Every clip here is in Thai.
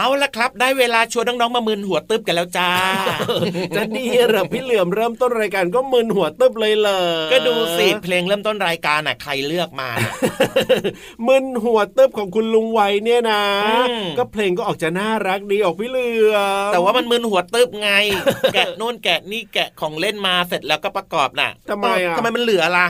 เอาละครับ ได้เวลาชวนน้องๆมามึนหัวตึบกันแล้วจ้า จะดีเหรอพี่เหลือมเริ่มต้นรายการก็มึนหัวตึบเลยเหรอก็ดูสิเพลงเริ่มต้นรายการน่ะใครเลือกมาน่ะมึนหัวตึบของคุณลุงไวเนี่ยนะอืมก็เพลงก็ออกจะน่ารักดีออกพี่เหลือมแต่ว่ามันมึนหัวตึบไง แกะนู่นแกะนี่แกะของเล่นมาเสร็จแล้วก็ประกอบน่ะทำไมอะทำไมมันเหลือล่ะ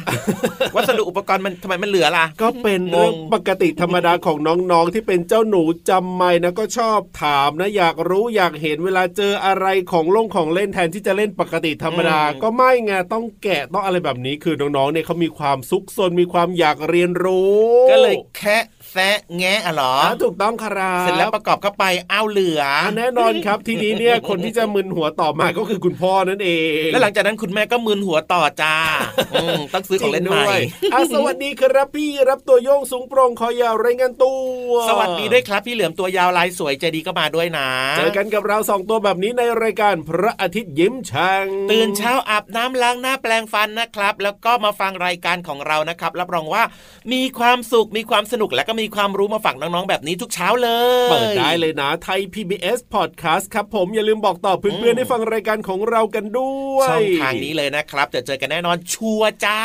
วัสดุอุปกรณ์มันทำไมมันเหลือล่ะก็เป็นเรื่องงงปกติธรรมดาของน้องๆที่เป็นเจ้าหนูจำไม่นะก็ชอบถามนะอยากรู้อยากเห็นเวลาเจออะไรของลงของเล่นแทนที่จะเล่นปกติธรรมดา ก็ไม่ไงต้องแกะต้องอะไรแบบนี้คือน้องๆเนี่ยเขามีความซุกซนมีความอยากเรียนรู้ ก็เลยแคะ แซะแงะอะเหรออ่าถูกต้องครับเสร็จแล้วประกอบเข้าไปอ้าวเหลืออ่าแน่นอนครับ ทีนี้เนี่ยคนที่จะมึนหัวต่อมาก็คือคุณพ่อนั่นเอง แล้วหลังจากนั้นคุณแม่ก็มึนหัวต่อจ้าอืมต้องซื้อของเล่นใหม่จริงด้วยอะสวัสดีครับพี่รับตัวโยงสูงโปร่งคอยาวรายงานตัว สวัสดีด้วยครับ พี่เหลือมตัวยาวลายสวยใจดีก็มาด้วยนะ เจอกันกับเราสองตัวแบบนี้ในรายการพระอาทิตย์ยิ้มช่างตื่นเช้าอาบน้ำล้างหน้าแปลงฟันนะครับ แล้วก็มาฟังรายการของเรานะครับรับรองว่ามีความสุขมีความสนุกและก็มีความรู้มาฝากน้องๆแบบนี้ทุกเช้าเลย เปิดได้เลยนะไทย PBS Podcast ครับผมอย่าลืมบอกต่อเพื่อนๆให้ฟังรายการของเรากันด้วยช่องทางนี้เลยนะครับจะเจอกันแน่นอนชัวร์จ้า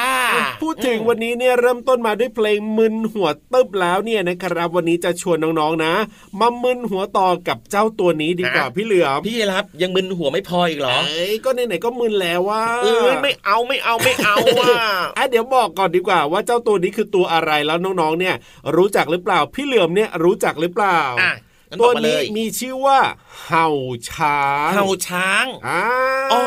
พูดถึงวันนี้เนี่ยเริ่มต้นมาด้วยเพลงมึนหัวตึบแล้วเนี่ยนะครับ วันนี้จะชวนน้องๆนะมามึนหัวต่อกับเจ้าตัวนี้ดีกว่าฮะพี่เหลือมพี่รับยังมึนหัวไม่พออีกเหรอเอ้ยก็ไหนๆก็มึนแล้วว่าเอ้ยไม่เอาไม่เอาไม่เอาอะอะเดี๋ยวบอกก่อนดีกว่าว่าเจ้าตัวนี้คือตัวอะไรแล้วน้องๆเนี่ยรู้จักหรือเปล่า พี่เหลือมเนี่ยรู้จักหรือเปล่าอะงั้นตัวบอกมาเลนี้ยมีชื่อว่า เห่าช้าง เห่าช้างอ่าอ๋อ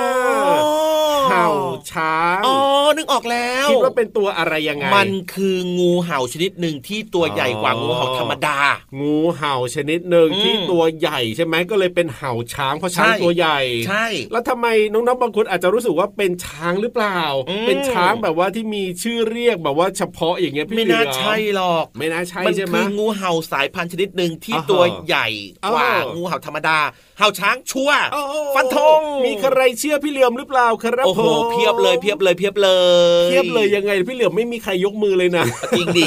เห่าช้างอ๋อนึกออกแล้วคิดว่าเป็นตัวอะไรยังไง มันคืองูเห่าชนิดหนึ่งที่ตัวใหญ่กว่างูเห่าธรรมดา งูเห่าชนิดหนึ่งอืมที่ตัวใหญ่ใช่ไหมก็เลยเป็นเห่าช้างเพราะช้างใช่ตัวใหญ่ใช่ แล้วทำไมน้องๆบางคนอาจจะรู้สึกว่าเป็นช้างหรือเปล่าอืมเป็นช้างแบบว่าที่มีชื่อเรียกแบบว่าเฉพาะอย่างเงี้ยพี่ไม่เหลืน่าอมใช่หรอก ไม่น่าใช่มันใช่ไหมคืองูเห่าสายพันธุ์ชนิดหนึ่งที่อ่าฮะตัวใหญ่กว่าอ้าวงูเห่าธรรมดาเห่าช้างชัวร์โอ้โหฟันธงมีใครเชื่อพี่เหลือมหรือเปล่าครับโอ้โหผมเพียบเลยเพียบเลยเพียบเลยเทียบเลยยังไงพี่เหลือมไม่มีใครยกมือเลยนะจริงดิ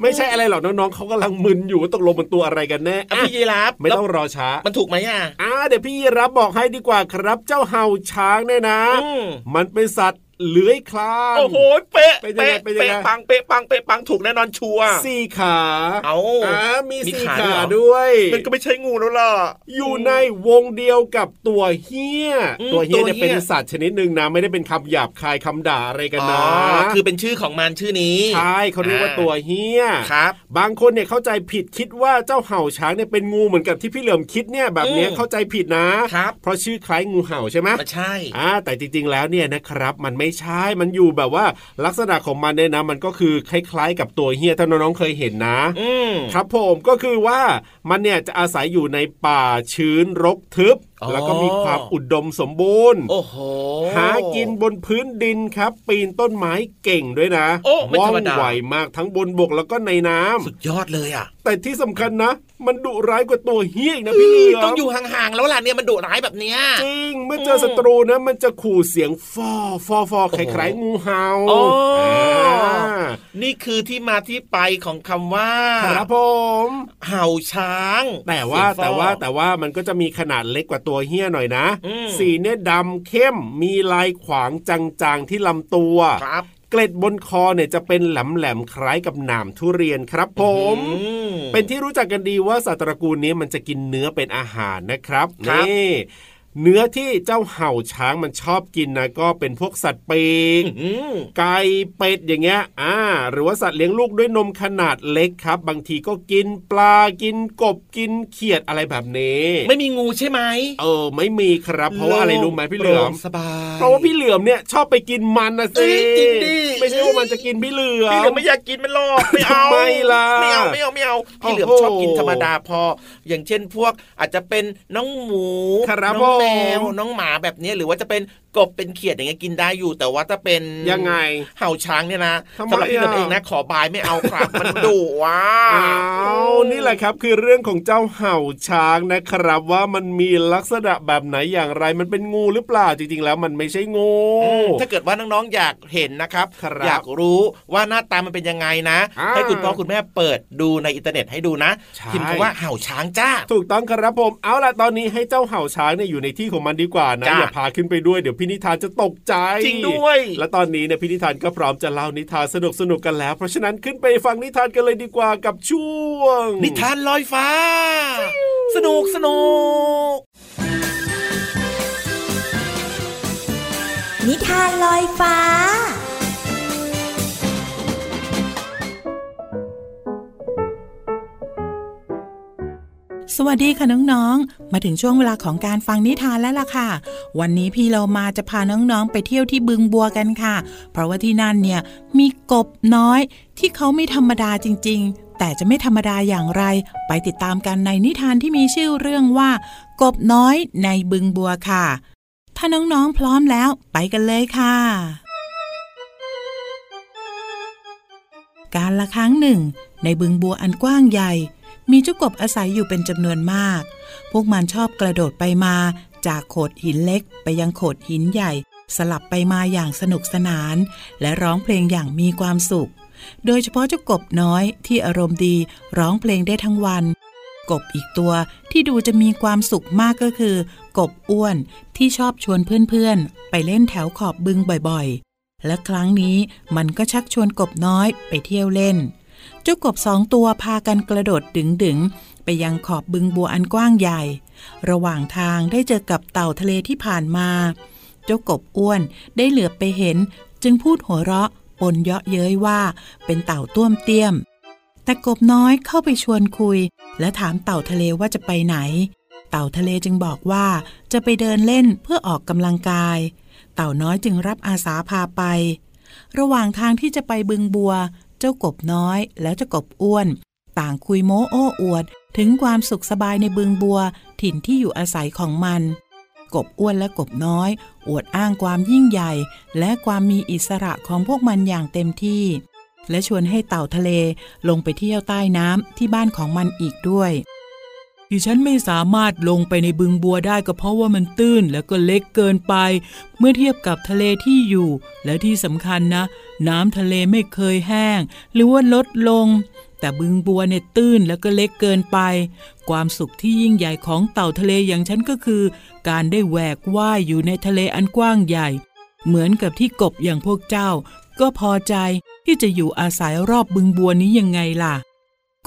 ไม่ใช่อะไรหรอกน้องๆเขากำลังมึนอยู่ว่าตกลงมันตัวอะไรกันแน่อะอะพี่ยีราฟไม่ต้องรอช้า มันถูกไหมอะอ่าเดี๋ยวพี่ยีรับบอกให้ดีกว่าครับ เจ้าเห่าช้างเนี่ยนะอืมมันเป็นสัตว์ เลื้อยคลานโอ้โหเป๊ะเป็นยังไงเป๊ะเป็นยังไงเป๊ะปังเป๊ะปังเป๊ะปังถูกแน่นอนชัวร์สี่ขาเอาอ่ามีมีสี่ขาขาด้ด้วยมันก็ไม่ใช่งูแล้วล่ะอยู่ในวงเดียวกับตัวเฮี้ยอืมตัวเฮี้ยเนี่ยตัวเหี้ยเป็นสัตว์ชนิดหนึ่งนะไม่ได้เป็นคำหยาบคายคำด่าอะไรกันอ๋นะอคือเป็นชื่อของมันชื่อนี้ใช่เขาเรียกว่าตัวเฮี้ยครับบางคนเนี่ยเข้าใจผิดคิดว่าเจ้าเห่าช้างเนี่ยเป็นงูเหมือนกับที่พี่เหลิมคิดเนี่ยแบบเนี้ยอืมเข้าใจผิดนะครับเพราะชื่อคล้ายงูเห่าใช่ไหมมันใช่อ่าแต่จริงๆแล้วเนี่ยนะครับมันไม่ใช่มันอยู่แบบว่าลักษณะของมันเนี่ยนะ มันก็คือคล้ายๆ กับตัวเฮียถ้าน้องๆเคยเห็นนะอืมครับผมก็คือว่ามันเนี่ยจะอาศัยอยู่ในป่าชื้นรกทึบอ๋อ แล้วก็มีความอุดมสมบูรณ์ โอ้โห หากินบนพื้นดินครับ ปีนต้นไม้เก่งด้วยนะโอ้ไม่ว่อธรงรมดาไวมากทั้งบนบกแล้วก็ในน้ำสุดยอดเลยอะ แต่ที่สำคัญนะ มันดุร้ายกว่าตัวเฮียอีกนะพี่เหลือมต้องอยู่ห่างๆแล้วล่ะเนี่ยมันดุร้ายแบบเนี้ยจริงเมื่อเจอศัตรูนะ มันจะขู่เสียงฟอฟอฟอคล้ายๆงูเห่าอ๋ออ่านี่คือที่มาที่ไปของคำว่าครับผม เห่าช้าง แต่ว่าเสียงฟ้อแต่ว่าแต่ว่ามันก็จะมีขนาดเล็กกว่าตัวเฮี้ยหน่อยนะอืมสีเนี่ยดำเข้มมีลายขวางจางๆที่ลำตัวครับเกล็ดบนคอเนี่ยจะเป็นแหลมๆคล้ายกับหนามทุเรียนครับผมอืมเป็นที่รู้จักกันดีว่าสัตว์ตระกูลนี้มันจะกินเนื้อเป็นอาหารนะครับครับนี่ เนื้อที่เจ้าเห่าช้างมันชอบกินนะก็เป็นพวกสัตว์ปีกอืมไก่เป็ดอย่างเงี้ยอ่า หรือว่าสัตว์เลี้ยงลูกด้วยนมขนาดเล็กครับ บางทีก็กินปลากินกบกินเขียดอะไรแบบนี้ ไม่มีงูใช่ไหมเออ ไม่มีครับ เพราะว่าอะไรรู้ไหมพี่เหลือมโปร่งสบายเพราะว่าพี่เหลือมเนี่ยชอบไปกินมันนะเอ้สิยจริงดิไม่ใช่ว่ามันจะกินพี่เหลือมพี่เหลือมไม่อยากกินมันหรอกไม่เอาทำไมล่ะไม่เอาไม่เอาไม่เอาพี่เหลือมโอ้โหชอบกินธรรมดาพอ อย่างเช่นพวกอาจจะเป็นน้องหมูครับน้องแมวผมน้องหมาแบบนี้หรือว่าจะเป็นกบเป็นเขียดอย่างเงี้ยกินได้อยู่ แต่ว่าถ้าเป็นยังไงเห่าช้างเนี่ยนะทำไมสำหรับพี่เหลือมอะเองนะขอบายไม่เอาครับมันดุว่ะอ้าวนี่แหละครับคือเรื่องของเจ้าเห่าช้างนะครับ ว่ามันมีลักษณะแบบไหนอย่างไรมันเป็นงูหรือเปล่าจริงๆ แล้วมันไม่ใช่งูอืมถ้าเกิดว่าน้องๆอยากเห็นนะครับครับ อยากรู้ว่าหน้าตามันเป็นยังไงนะอ่าให้คุณพ่อคุณแม่เปิดดูในอินเทอร์เน็ตให้ดูนะใช่พิมพ์คำว่าเห่าช้างจ้า ถูกต้องครับผมเอาล่ะตอนนี้ให้เจ้าเห่าช้างเนี่ยอยู่ในที่ของมันดีกว่านะจ้ะอย่าพาขึ้นไปด้วยเดี๋ยวพี่นิทานจะตกใจจริงด้วย และตอนนี้เนี่ยพี่นิทานก็พร้อมจะเล่านิทานสนุกสนุกๆกันแล้ว เพราะฉะนั้นขึ้นไปฟังนิทานกันเลยดีกว่ากับช่วง นิทานลอยฟ้า สนุกสนุกนิทานลอยฟ้า วัสดีค่ะน้องๆ มาถึงช่วงเวลาของการฟังนิทานแล้วล่ะค่ะ วันนี้พี่เรามาจะพาน้องๆ ไปเที่ยวที่บึงบัวกันค่ะ เพราะว่าที่นั่นเนี่ยมีกบน้อยที่เขาไม่ธรรมดาจริง ๆ แต่จะไม่ธรรมดาอย่างไร ไปติดตามกันในนิทานที่มีชื่อเรื่องว่า กบน้อยในบึงบัวค่ะ ถ้าน้องๆ พร้อมแล้วไปกันเลยค่ะ การละครั้งหนึ่ง ในบึงบัวอันกว้างใหญ่ มีเจ้ากบอาศัยอยู่เป็นจำนวนมาก พวกมันชอบกระโดดไปมา จากโขดหินเล็กไปยังโขดหินใหญ่ สลับไปมาอย่างสนุกสนาน และร้องเพลงอย่างมีความสุข โดยเฉพาะเจ้ากบน้อยที่อารมณ์ดีร้องเพลงได้ทั้งวัน กบอีกตัวที่ดูจะมีความสุขมากก็คือ กบอ้วนที่ชอบชวนเพื่อนๆ ไปเล่นแถวขอบบึงบ่อยๆ และครั้งนี้มันก็ชักชวนกบน้อยไปเที่ยวเล่น เจ้ากบสองตัวพากันกระโดดดึงๆไปยังขอบบึงบัวอันกว้างใหญ่ ระหว่างทางได้เจอกับเต่าทะเลที่ผ่านมา เจ้ากบอ้วนได้เหลือบไปเห็น จึงพูดหัวเราะปนเยาะเย้ยว่าเป็นเต่าต้วมเตี้ยม แต่กบน้อยเข้าไปชวนคุย และถามเต่าทะเลว่าจะไปไหน เต่าทะเลจึงบอกว่าจะไปเดินเล่นเพื่อออกกำลังกาย เต่าน้อยจึงรับอาสาพาไป ระหว่างทางที่จะไปบึงบัว เจ้ากบน้อยและเจ้ากบอ้วน ต่างคุยโม้โอ้อวด ถึงความสุขสบายในบึงบัว ถิ่นที่อยู่อาศัยของมัน กบอ้วนและกบน้อย อวดอ้างความยิ่งใหญ่ และความมีอิสระของพวกมันอย่างเต็มที่ และชวนให้เต่าทะเลลงไปเที่ยวใต้น้ำที่บ้านของมันอีกด้วย ที่ฉันไม่สามารถลงไปในบึงบัวได้ก็เพราะว่ามันตื้นและก็เล็กเกินไป เมื่อเทียบกับทะเลที่อยู่ และที่สำคัญนะ น้ำทะเลไม่เคยแห้ง หรือว่าลดลง แต่บึงบัวเนี่ยตื้นแล้วก็เล็กเกินไป ความสุขที่ยิ่งใหญ่ของเต่าทะเลอย่างฉันก็คือ การได้แหวกว่ายอยู่ในทะเลอันกว้างใหญ่ เหมือนกับที่กบอย่างพวกเจ้า ก็พอใจที่จะอยู่อาศัยรอบบึงบัวนี้ยังไงล่ะ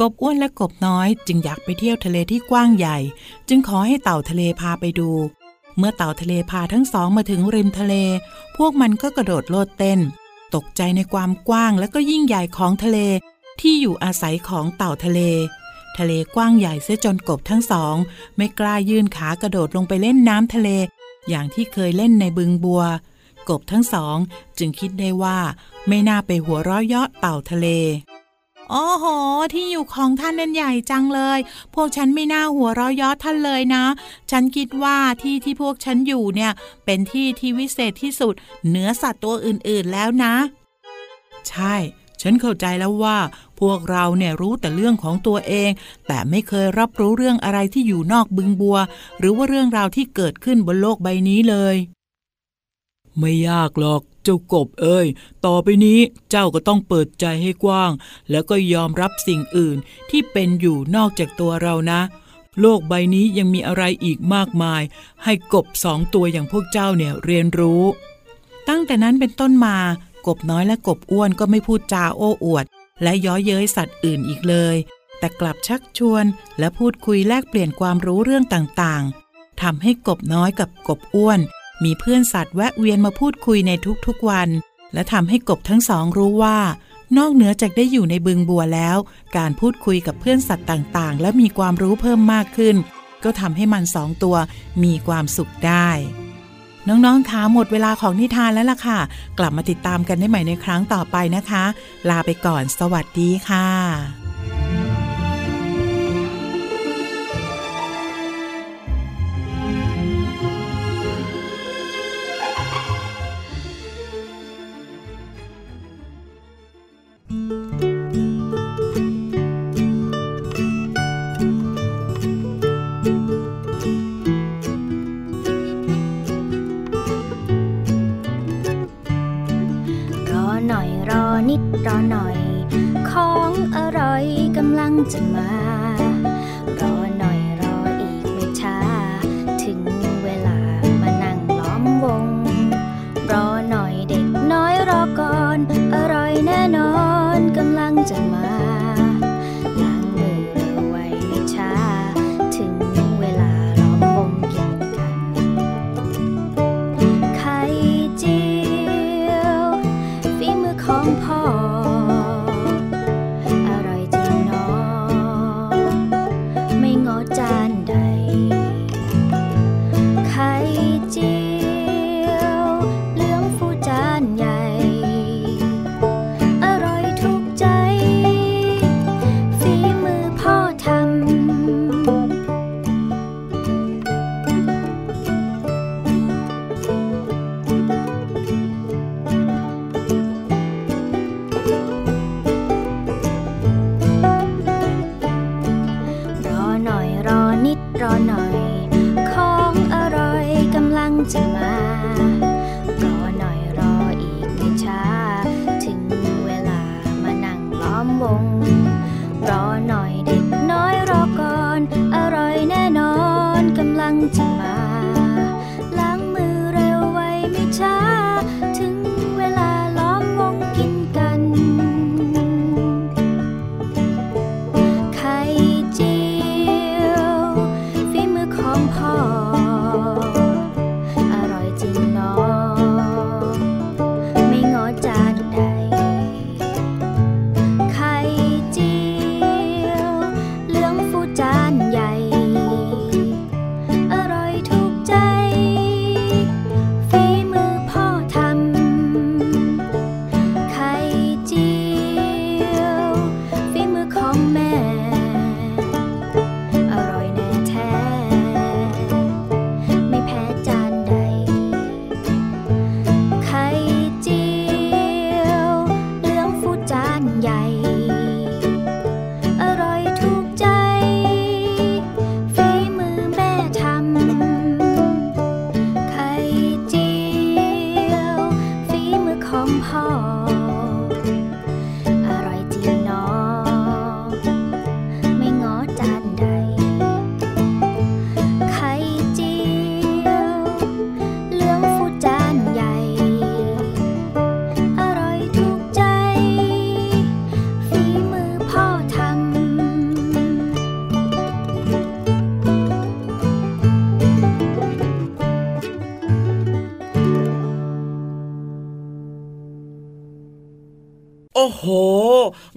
กบอ้วนและกบน้อยจึงอยากไปเที่ยวทะเลที่กว้างใหญ่ จึงขอให้เต่าทะเลพาไปดู เมื่อเต่าทะเลพาทั้งสองมาถึงริมทะเล พวกมันก็กระโดดโลดเต้น ตกใจในความกว้างและก็ยิ่งใหญ่ของทะเล ที่อยู่อาศัยของเต่าทะเล ทะเลกว้างใหญ่เสียจนกบทั้งสอง ไม่กล้ายื่นขากระโดดลงไปเล่นน้ำทะเล อย่างที่เคยเล่นในบึงบัว กบทั้งสองจึงคิดได้ว่า ไม่น่าไปหัวเราะเยาะเต่าทะเล โอ้โห ที่อยู่ของท่านนั้นใหญ่จังเลย พวกฉันไม่น่าหัวเราะเยาะท่านเลยนะ ฉันคิดว่าที่ที่พวกฉันอยู่เนี่ย เป็นที่ที่วิเศษที่สุด เหนือสัตว์ตัวอื่นๆแล้วนะ ใช่ ฉันเข้าใจแล้วว่า พวกเราเนี่ยรู้แต่เรื่องของตัวเอง แต่ไม่เคยรับรู้เรื่องอะไรที่อยู่นอกบึงบัว หรือว่าเรื่องราวที่เกิดขึ้นบนโลกใบนี้เลย ไม่ยากหรอก เจ้ากบเอ้ย ต่อไปนี้เจ้าก็ต้องเปิดใจให้กว้าง แล้วก็ยอมรับสิ่งอื่นที่เป็นอยู่นอกจากตัวเรานะ โลกใบนี้ยังมีอะไรอีกมากมาย ให้กบสองตัวอย่างพวกเจ้าเนี่ยเรียนรู้ ตั้งแต่นั้นเป็นต้นมากบน้อยและกบอ้วนก็ไม่พูดจาโอ้อวด และย้อเย้ยสัตว์อื่นอีกเลย แต่กลับชักชวนและพูดคุยแลกเปลี่ยนความรู้เรื่องต่างๆทำให้กบน้อยกับกบอ้วน มีเพื่อนสัตว์แวะเวียนมาพูดคุยในทุกๆวัน และทำให้กบทั้งสองรู้ว่า นอกเหนือจากได้อยู่ในบึงบัวแล้ว การพูดคุยกับเพื่อนสัตว์ต่างๆ และมีความรู้เพิ่มมากขึ้น ก็ทำให้มันสองตัวมีความสุขได้น้องๆคะหมดเวลาของนิทานแล้วล่ะค่ะ กลับมาติดตามกันได้ใหม่ในครั้งต่อไปนะคะ ลาไปก่อน สวัสดีค่ะ หน่อยรอนิดรอหน่อย ของอร่อยกำลังจะมา รอหน่อยรออีกไม่ช้า ถึงเวลามานั่งล้อมวง รอหน่อยเด็กน้อยรอก่อน อร่อยแน่นอนกำลังจะมา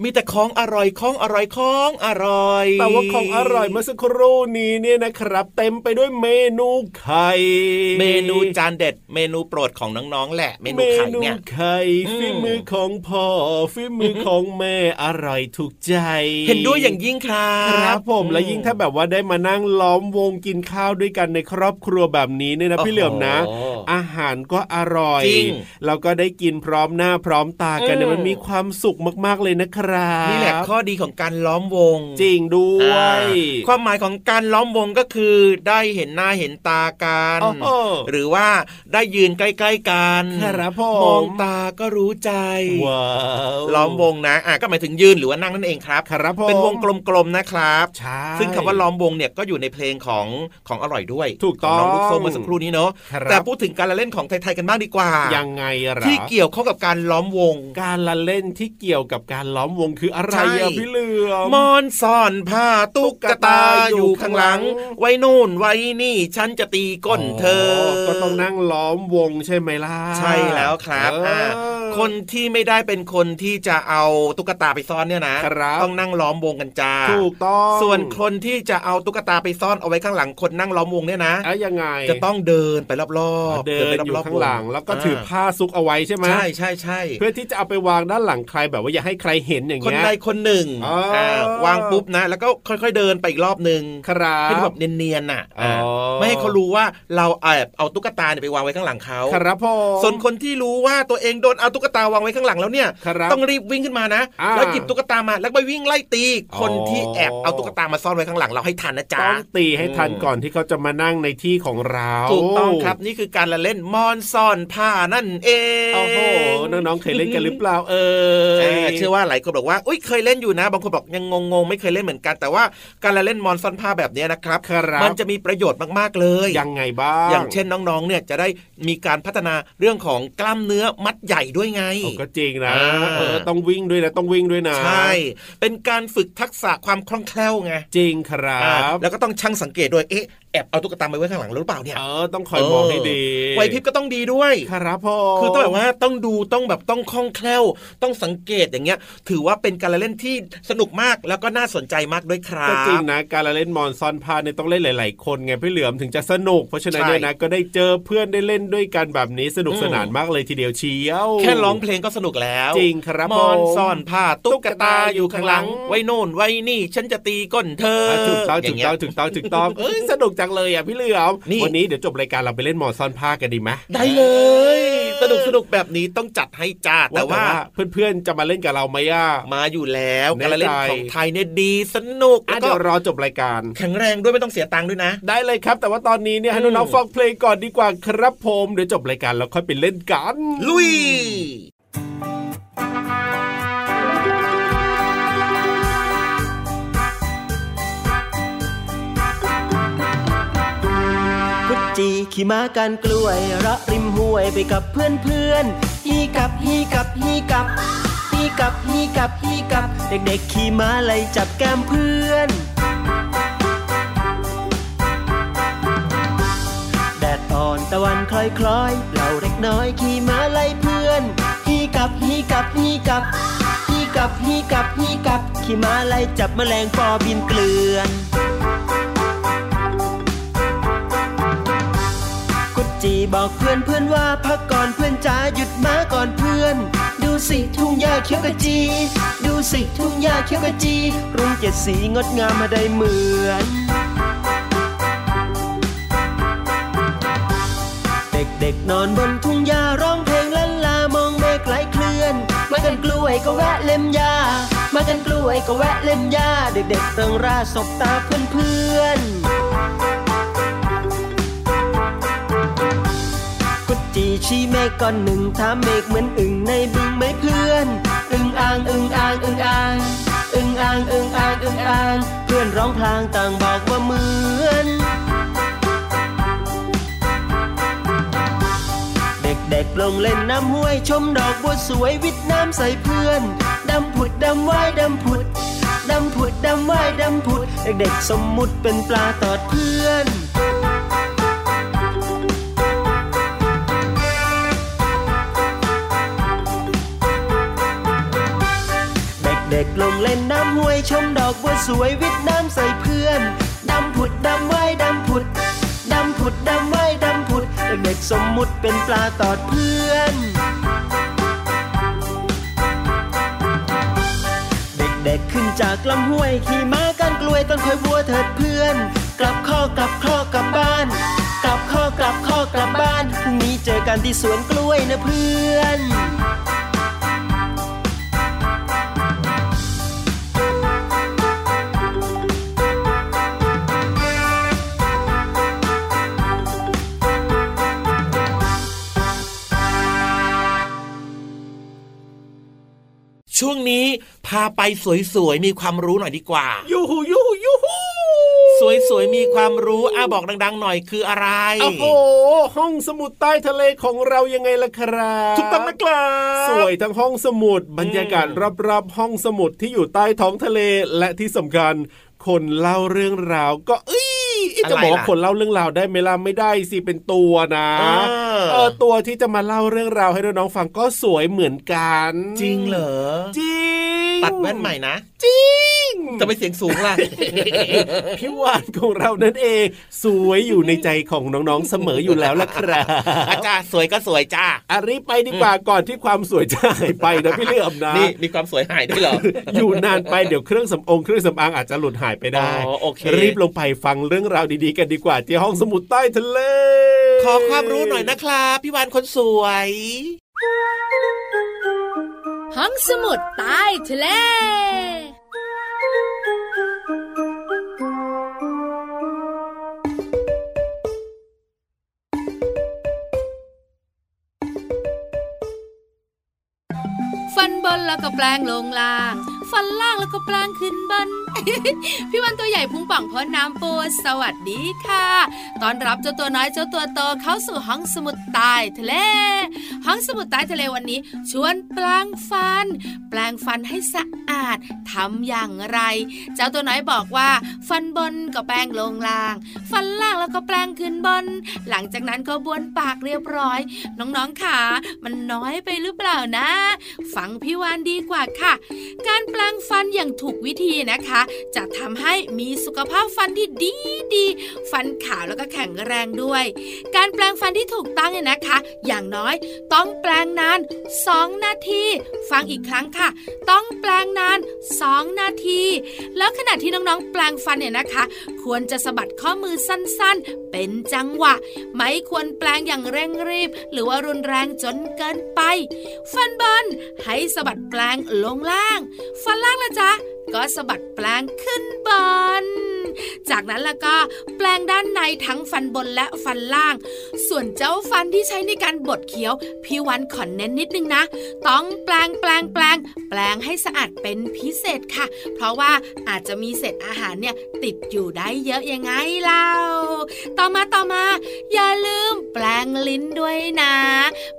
มีแต่ของอร่อยของอร่อยของอร่อยแต่ว่าของอร่อยเมื่อสักครู่นี้เนี่ยนะครับ เต็มไปด้วยเมนูไข่เมนูจานเด็ด เมนูโปรดของน้องๆแหละ เมนูไข่เนี่ยไข่อืมฝีมือของพ่อฝีมือของแม่อร่อยถูกใจ เห็นด้วยอย่างยิ่งครับครับผมและยิ่งถ้าแบบว่าได้มานั่งล้อมวงกินข้าวด้วยกันในครอบครัวแบบนี้เนี่ยนะพี่เหลือมนะโอ้โหอาหารก็อร่อยจริงแล้วก็ได้กินพร้อมหน้าพร้อมตากันเนี่ยอืมมันมีความสุขมากๆเลยนะครับนี่แหละข้อดีของการล้อมวง จริงด้วยอ่าความหมายของการล้อมวงก็คือได้เห็นหน้าเห็นตากันโอ้โหหรือว่าได้ยืนใกล้ๆกันครับผมมองตาก็รู้ใจว้าวล้อมวงนะอะก็หมายถึงยืนหรือว่านั่งนั่นเองครับครับผมเป็นวงกลมๆนะครับใช่ซึ่งคำว่าล้อมวงเนี่ยก็อยู่ในเพลงของของอร่อยด้วย ถูกต้องขน้องลูกโซ่เมื่อสักครู่นี้เนาะครับแต่พูดถึงการละเล่นของไทยๆกันบ้างดีกว่า ยังไงอะหรอที่เกี่ยวข้องกับการล้อมวง การละเล่นที่เกี่ยวกับการล้อมวงคืออะไรใช่อะพี่เหลือมมอนซ่อนผ้าตุ๊กตาอยู่ข้างหลัง ไว้นู่นไว้นี่ ฉันจะตีก้นเธอ ก็ต้องนั่งล้อมวงใช่ไหมล่ะ ใช่แล้วครับเอออ่าคนที่ไม่ได้เป็นคนที่จะเอาตุ๊กตาไปซ่อนเนี่ยนะครับต้องนั่งล้อมวงกันจ้าถูกต้อง ส่วนคนที่จะเอาตุ๊กตาไปซ่อนเอาไว้ข้างหลังคนนั่งล้อมวงเนี่ยนะเอ้ยยังไง จะต้องเดินไปรอบๆ เดินไปอยู่รบๆข้างหลังวแล้วก็ถือผ้าซุกเอาไว้ใช่ไหมใช่ใช่ใช่เพื่อที่จะเอาไปวางด้านหลังใครแบบว่าอย่าให้ใครเห็นอย่างคนเงี้ยใดคนหนึ่งอ๋ออ่าวางปุ๊บนะ แล้วก็ค่อยๆเดินไปอีกรอบหนึ่งครับให้ดูแบบเนียนๆน่ะอ๋อไม่ให้เขารู้ว่าเราแอบเอาตุ๊กตาเนี่ยไปวางไว้ข้างหลังเขาครับผม ส่วนคนที่รู้ว่าตัวเองโดนเอาตุ๊กตาวางไว้ข้างหลังแล้วเนี่ย ครับต้องรีบวิ่งขึ้นมานะอ่าแล้วหยิบตุ๊กตามาแล้วไปวิ่งไล่ตีคนอ๋อที่แอบเอาตุ๊กตามาซ่อนไว้ข้างหลังเราให้ทันนะจ๊ะ ต้องตีให้ทันก่อนที่เขาจะมานั่งในที่ของเราถูกต้องครับนี่คือการละเล่นมอนซ่อนผ้านั่นเองโอ้โหน้องๆเคยเล่นกันหรือเปล่าเอเอออเชื่อว่าหลายคนบอกว่าอุ้ยเคยเล่นอยู่นะ บางคนบอกยังงงๆไม่เคยเล่นเหมือนกัน แต่ว่าการละเล่นมอนซ่อนผ้าแบบเนี้ยนะครับครับมันจะมีประโยชน์มากๆเลยยังไงบ้างอย่างเช่นน้องๆเนี่ยจะได้มีการพัฒนาเรื่องของกล้ามเนื้อมัดใหญ่ด้วยไงโอ้ก็จริงนะอ่าเออต้องวิ่งด้วยนะต้องวิ่งด้วยนะใช่เป็นการฝึกทักษะความคล่องแคล่วไงจริงครัอ่าบแล้วก็ต้องช่างสังเกตด้วยเอ๊ะแอบเอาตุ๊กตาไปไว้ข้างหลังหรือเปล่าเนี่ยเออต้องคอยมองให้ดีไหวพริบก็ต้องดีด้วยครับพ่อคือต้องแบบว่าต้องดูต้องแบบต้องคล่องแคล่ว ต้องสังเกตอย่างเงี้ย ถือว่าเป็นการละเล่นที่สนุกมากแล้วก็น่าสนใจมากด้วยครับก็จริงนะการละเล่นมอนซอนพาเนี่ยต้องเล่นหลาย ๆ คนไงพี่เหลือมถึงจะสนุกเพราะฉะนั้นใช่เนี่ยนะก็ได้เจอเพื่อนได้เล่นด้วยกันแบบนี้สนุกสนานมากเลยทีเดียวเชียวแค่ร้องเพลงก็สนุกแล้ว จริงครับมอนผมซ่อนผ้าตุ๊กตาอยู่ข้างหลัง ไว้โน่นไว้นี่ ฉันจะตีก้นเธออะถูกต้องอถูย่ากเงี้ยต้องถูกต้องถูกต้องเอ้ยสนุกจังเลยอะพี่เหลือมนี่วันนี้เดี๋ยวจบรายการเราไปเล่นมอนซอนผ้ากันดีไหมได้เลย สนุกสนุกแบบนี้ต้องจัดให้จ้าแต่ว่าเพื่อนๆจะมาเล่นกับเราไหมอะมาอยู่แล้วแน่การละเล่นใจของไทยเนี่ยดีสนุกอะแล้วก็เดี๋ยวรอจบรายการ แข็งแรงด้วยไม่ต้องเสียตังค์ด้วยนะ ได้เลยครับ แต่ว่าตอนนี้เนี่ยให้อืมน้องๆฟังเพลงก่อนดีกว่าครับผมเดี๋ยวจบรายการแล้วค่อยไปเล่นกัน ลุย ขี่ม้ากันกล้วยระริมห้วยไปกับเพื่อนเพื่อนฮีกับฮีกับฮีกับฮีกับฮีกับฮีกับ เด็กๆขี่ม้าไล่จับแก้มเพื่อน แดดอ่อนตะวันคล้อยคล้อยๆเราเด็กน้อยขี่ม้าไล่เพื่อนฮีกับฮีกับฮีกับฮีกับฮีกับฮีกับขี่ม้าไล่จับแมลงปอบินเกลื่อน จีบอกเพื่อนเพื่อนว่าพักก่อนเพื่อนจ๋าหยุดมาก่อนเพื่อน ดูสิทุ่งหญ้าเขียวกะจี ดูสิทุ่งหญ้าเขียวกะจี รุ้งเจ็ดสีงดงามมาได้เหมือนเด็กๆนอนบนทุ่งหญ้าร้องเพลงลันลามองเมฆไหลเคลื่อน มากันกล้วยก็แวะเล่มหญ้ามากันกล้วยก็แวะเล่มหญ้าเด็กๆเติงราสบตาเพื่อนๆ จีชี้เมฆก้อนหนึ่งถามเมฆเหมือนอึ่งในบึงไหมเพื่อน อึ่งอ่างอึ่งอ่างอึ่งอ่างอึ่งอ่างอึ่งอ่างอึ่งอ่าง เพื่อนร้องพลางต่างบอกว่าเหมือนเด็กๆลงเล่นน้ำห้วยชมดอกบัวสวยวิดน้ำใส่เพื่อน ดำผุดดำว่ายดำผุด ดำผุดดำว่ายดำผุด เด็กๆสมมุติเป็นปลาตอดเพื่อน เล่นน้ำห้วยชมดอกบัวสวยวิทน้ำใส่เพื่อน ดำผุดดำว่ายดำผุด ดำผุดดำว่ายดำผุด เด็กๆสมมุติเป็นปลาตอดเพื่อน เด็กๆขึ้นจากลำห้วยขี่ม้ากันกล้วยต้นคอยบัวเถิดเพื่อน กลับข้อกลับข้อกลับบ้าน กลับข้อกลับข้อกลับบ้านพรุ่งนี้เจอกันที่สวนกล้วยนะเพื่อน ช่วงนี้พาไปสวยๆมีความรู้หน่อยดีกว่า ยูหูยูหูยูหูสวยๆมีความรู้อะบอกดัง ๆ หน่อยคืออะไรโอ้โหห้องสมุดใต้ทะเลของเรายังไงล่ะครับถูกต้องนะครับสวยทั้งห้องสมุดบรรยากาศรอบๆห้องสมุดที่อยู่ใต้ท้องทะเลและที่สำคัญ คนเล่าเรื่องราวก็เอ้ย จะบอกว่าคนเล่าเรื่องราวได้ไหมล่ะไม่ได้สิเป็นตัวนะเออเออตัวที่จะมาเล่าเรื่องราวให้น้องๆฟังก็สวยเหมือนกัน จริงเหรอจริง ตัดแว่นใหม่นะ จริงจะไปเสียงสูงล่ะพี่วานของเรานั่นเอง สวยอยู่ในใจของน้องๆเสมออยู่แล้วล่ะครับอาจารย์สวยก็สวยจ้าอารีบไปดีกว่าก่อนที่ความสวยจะหายไปนะพี่เหลื่อมนะนี่มีความสวยหายด้วยเหรออยู่นานไปเดี๋ยวเครื่องสำองเครื่องสำอางอาจจะหลุดหายไปได้อ๋อโอเครีบลงไปฟังเรื่องราวดีๆ กันดีกว่าที่ห้องสมุดใต้ทะเล ขอความรู้หน่อยนะครับ พี่วานคนสวย ห้องสมุดใต้ทะเลฟันบนแล้วก็แปลงลงล่าง ฟันล่างแล้วก็แปลงขึ้นบนพี่วันตัวใหญ่พุงป่องพ้นน้ำปูสวัสดีค่ะ ตอนรับเจ้าตัวน้อยเจ้าตัวโตเข้าสู่ห้องสมุดใต้ทะเล ห้องสมุดใต้ทะเลวันนี้ ชวนแปลงฟัน แปลงฟันให้สะอาดทำอย่างไร เจ้าตัวน้อยบอกว่า ฟันบนก็แปลงลงล่าง ฟันล่างแล้วก็แปลงขึ้นบน หลังจากนั้นก็บ้วนปากเรียบร้อย น้องๆค่ะ มันน้อยไปหรือเปล่านะ ฟังพี่วานดีกว่าค่ะ การแปลงฟันอย่างถูกวิธีนะคะจะทำให้มีสุขภาพฟันที่ดีดีฟันขาวแล้วก็แข็งแรงด้วย การแปลงฟันที่ถูกต้องเนี่ยนะคะ อย่างน้อยต้องแปลงนาน 2 นาที ฟังอีกครั้งค่ะ ต้องแปลงนาน 2 นาที แล้วขณะที่น้องๆ แปลงฟันเนี่ยนะคะ ควรจะสะบัดข้อมือสั้นๆ เป็นจังหวะ ไม่ควรแปลงอย่างเร่งรีบ หรือว่ารุนแรงจนเกินไป ฟันบนให้สะบัดแปลงลงล่าง ฟันล่างละจ๊ะก็สะบัดแปลงขึ้นบน จากนั้นแล้วก็แปลงด้านในทั้งฟันบนและฟันล่าง ส่วนเจ้าฟันที่ใช้ในการบดเคี้ยว พี่วันขอเน้นนิดนึงนะ ต้องแปลงแปลงแปลงแปลงให้สะอาดเป็นพิเศษค่ะ เพราะว่าอาจจะมีเศษอาหารเนี่ยติดอยู่ได้เยอะยังไงเล่า ต่อมาต่อมา อย่าลืมแปลงลิ้นด้วยนะ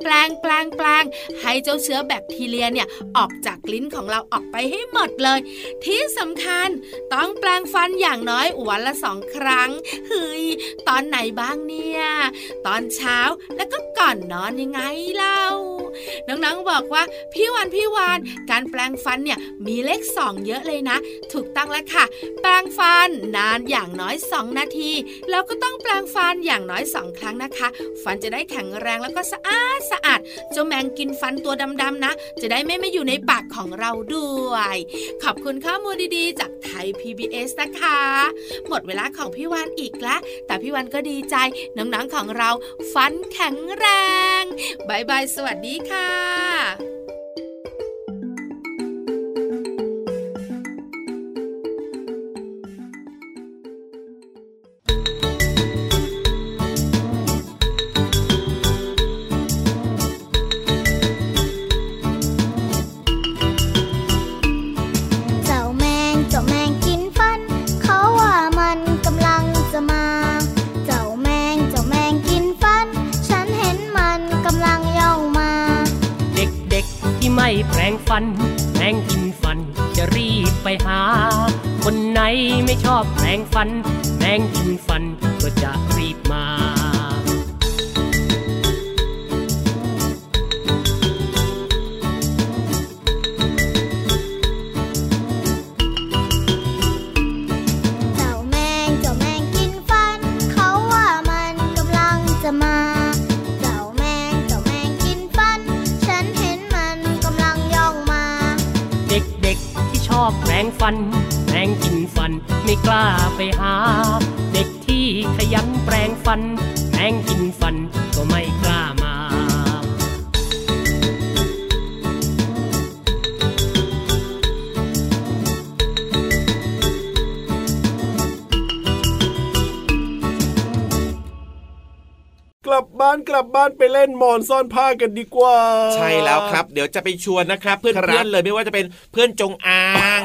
แปลงแปลงแปลงให้เจ้าเชื้อแบคทีเรียเนี่ยออกจากลิ้นของเราออกไปให้หมดเลย ที่สำคัญต้องแปลงฟันอย่างน้อยอยวันละสองครั้งเฮ้ยตอนไหนบ้างเนี่ย ตอนเช้าแล้วก็ก่อนนอนยังไงเล่า น้องๆบอกว่าพี่วันพี่วานการแปลงฟันเนี่ยมีเลขสองเยอะเลยนะ ถูกต้องแล้วค่ะ แปลงฟันนานอย่างน้อย 2 นาที แล้วก็ต้องแปลงฟันอย่างน้อยสองครั้งนะคะ ฟันจะได้แข็งแรงแล้วก็สะอาดสะอาดเจ้าแมงกินฟันตัวดำๆนะ จะได้ไม่มาอยู่ในปากของเราด้วย ขอบคุณข้อมูลดีๆ จากไทย PBS นะคะ หมดเวลาของพี่วานอีกแล้ว แต่พี่วานก็ดีใจน้องๆของเราฟันแข็งแรงบายบายสวัสดีค่ะเแปรงฟันแปรงกินฟัน จะรีบไปหา คนไหนไม่ชอบแปรงฟันแปรงกินฟันก็จะรีบมา ฟันแปรงกินฟันไม่กล้าไปหา เด็กที่ขยันแปรงฟันแปรงกินฟันก็ไม่กล้ามากลับ บ้านกลับบ้านไปเล่นหมอนซ่อนผ้ากันดีกว่า ใช่แล้วครับ เดี๋ยวจะไปชวนนะครับ เพื่อนครับเพื่อนเลยไม่ว่าจะเป็นเพื่อนจงอาง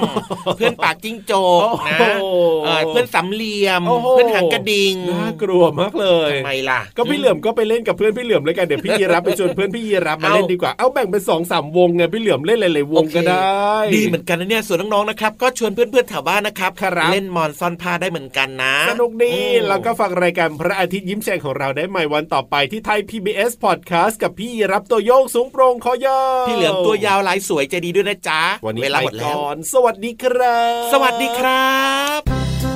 เพื่อนปากจิ้งโจกนะโอ้โหเออเพื่อนสำเหลี่ยมโอ้โหเพื่อนหางกระดิ่งน่ากลัวมากเลยทำไมล่ะ ก็พี่เหลือมก็ไปเล่นกับเพื่อนพี่เหลือมเลยกันเดี๋ยวพี่ยีรับไปชวนเพื่อนพี่ยีรับมาเอาเล่นดีกว่าเอาแบ่งเป็นสองสามวงไงพี่เหลือมเล่นหลายๆวงก็ได้ ดีเหมือนกันนะเนี่ยส่วนน้องๆนะครับก็ชวนเพื่อนๆแถวบ้านนะครับครับเล่นมอนซ่อนผ้าได้เหมือนกันนะสนุกดีอืมแล้วก็ฟังรายการพระอาทิตย์ยิ้มแฉ่งของเราได้ใหม่วันต่อไปที่ไทย PBS Podcast กับพี่ยีรับตัวโยงสูงโปร่งคอยาวพี่เหลือมตัวยาวลายสวยใจดีด้วยนะจ๊ะวันนี้เวลาไปหมดแล้วก่อนสวัสดีครับ สวัสดีครับ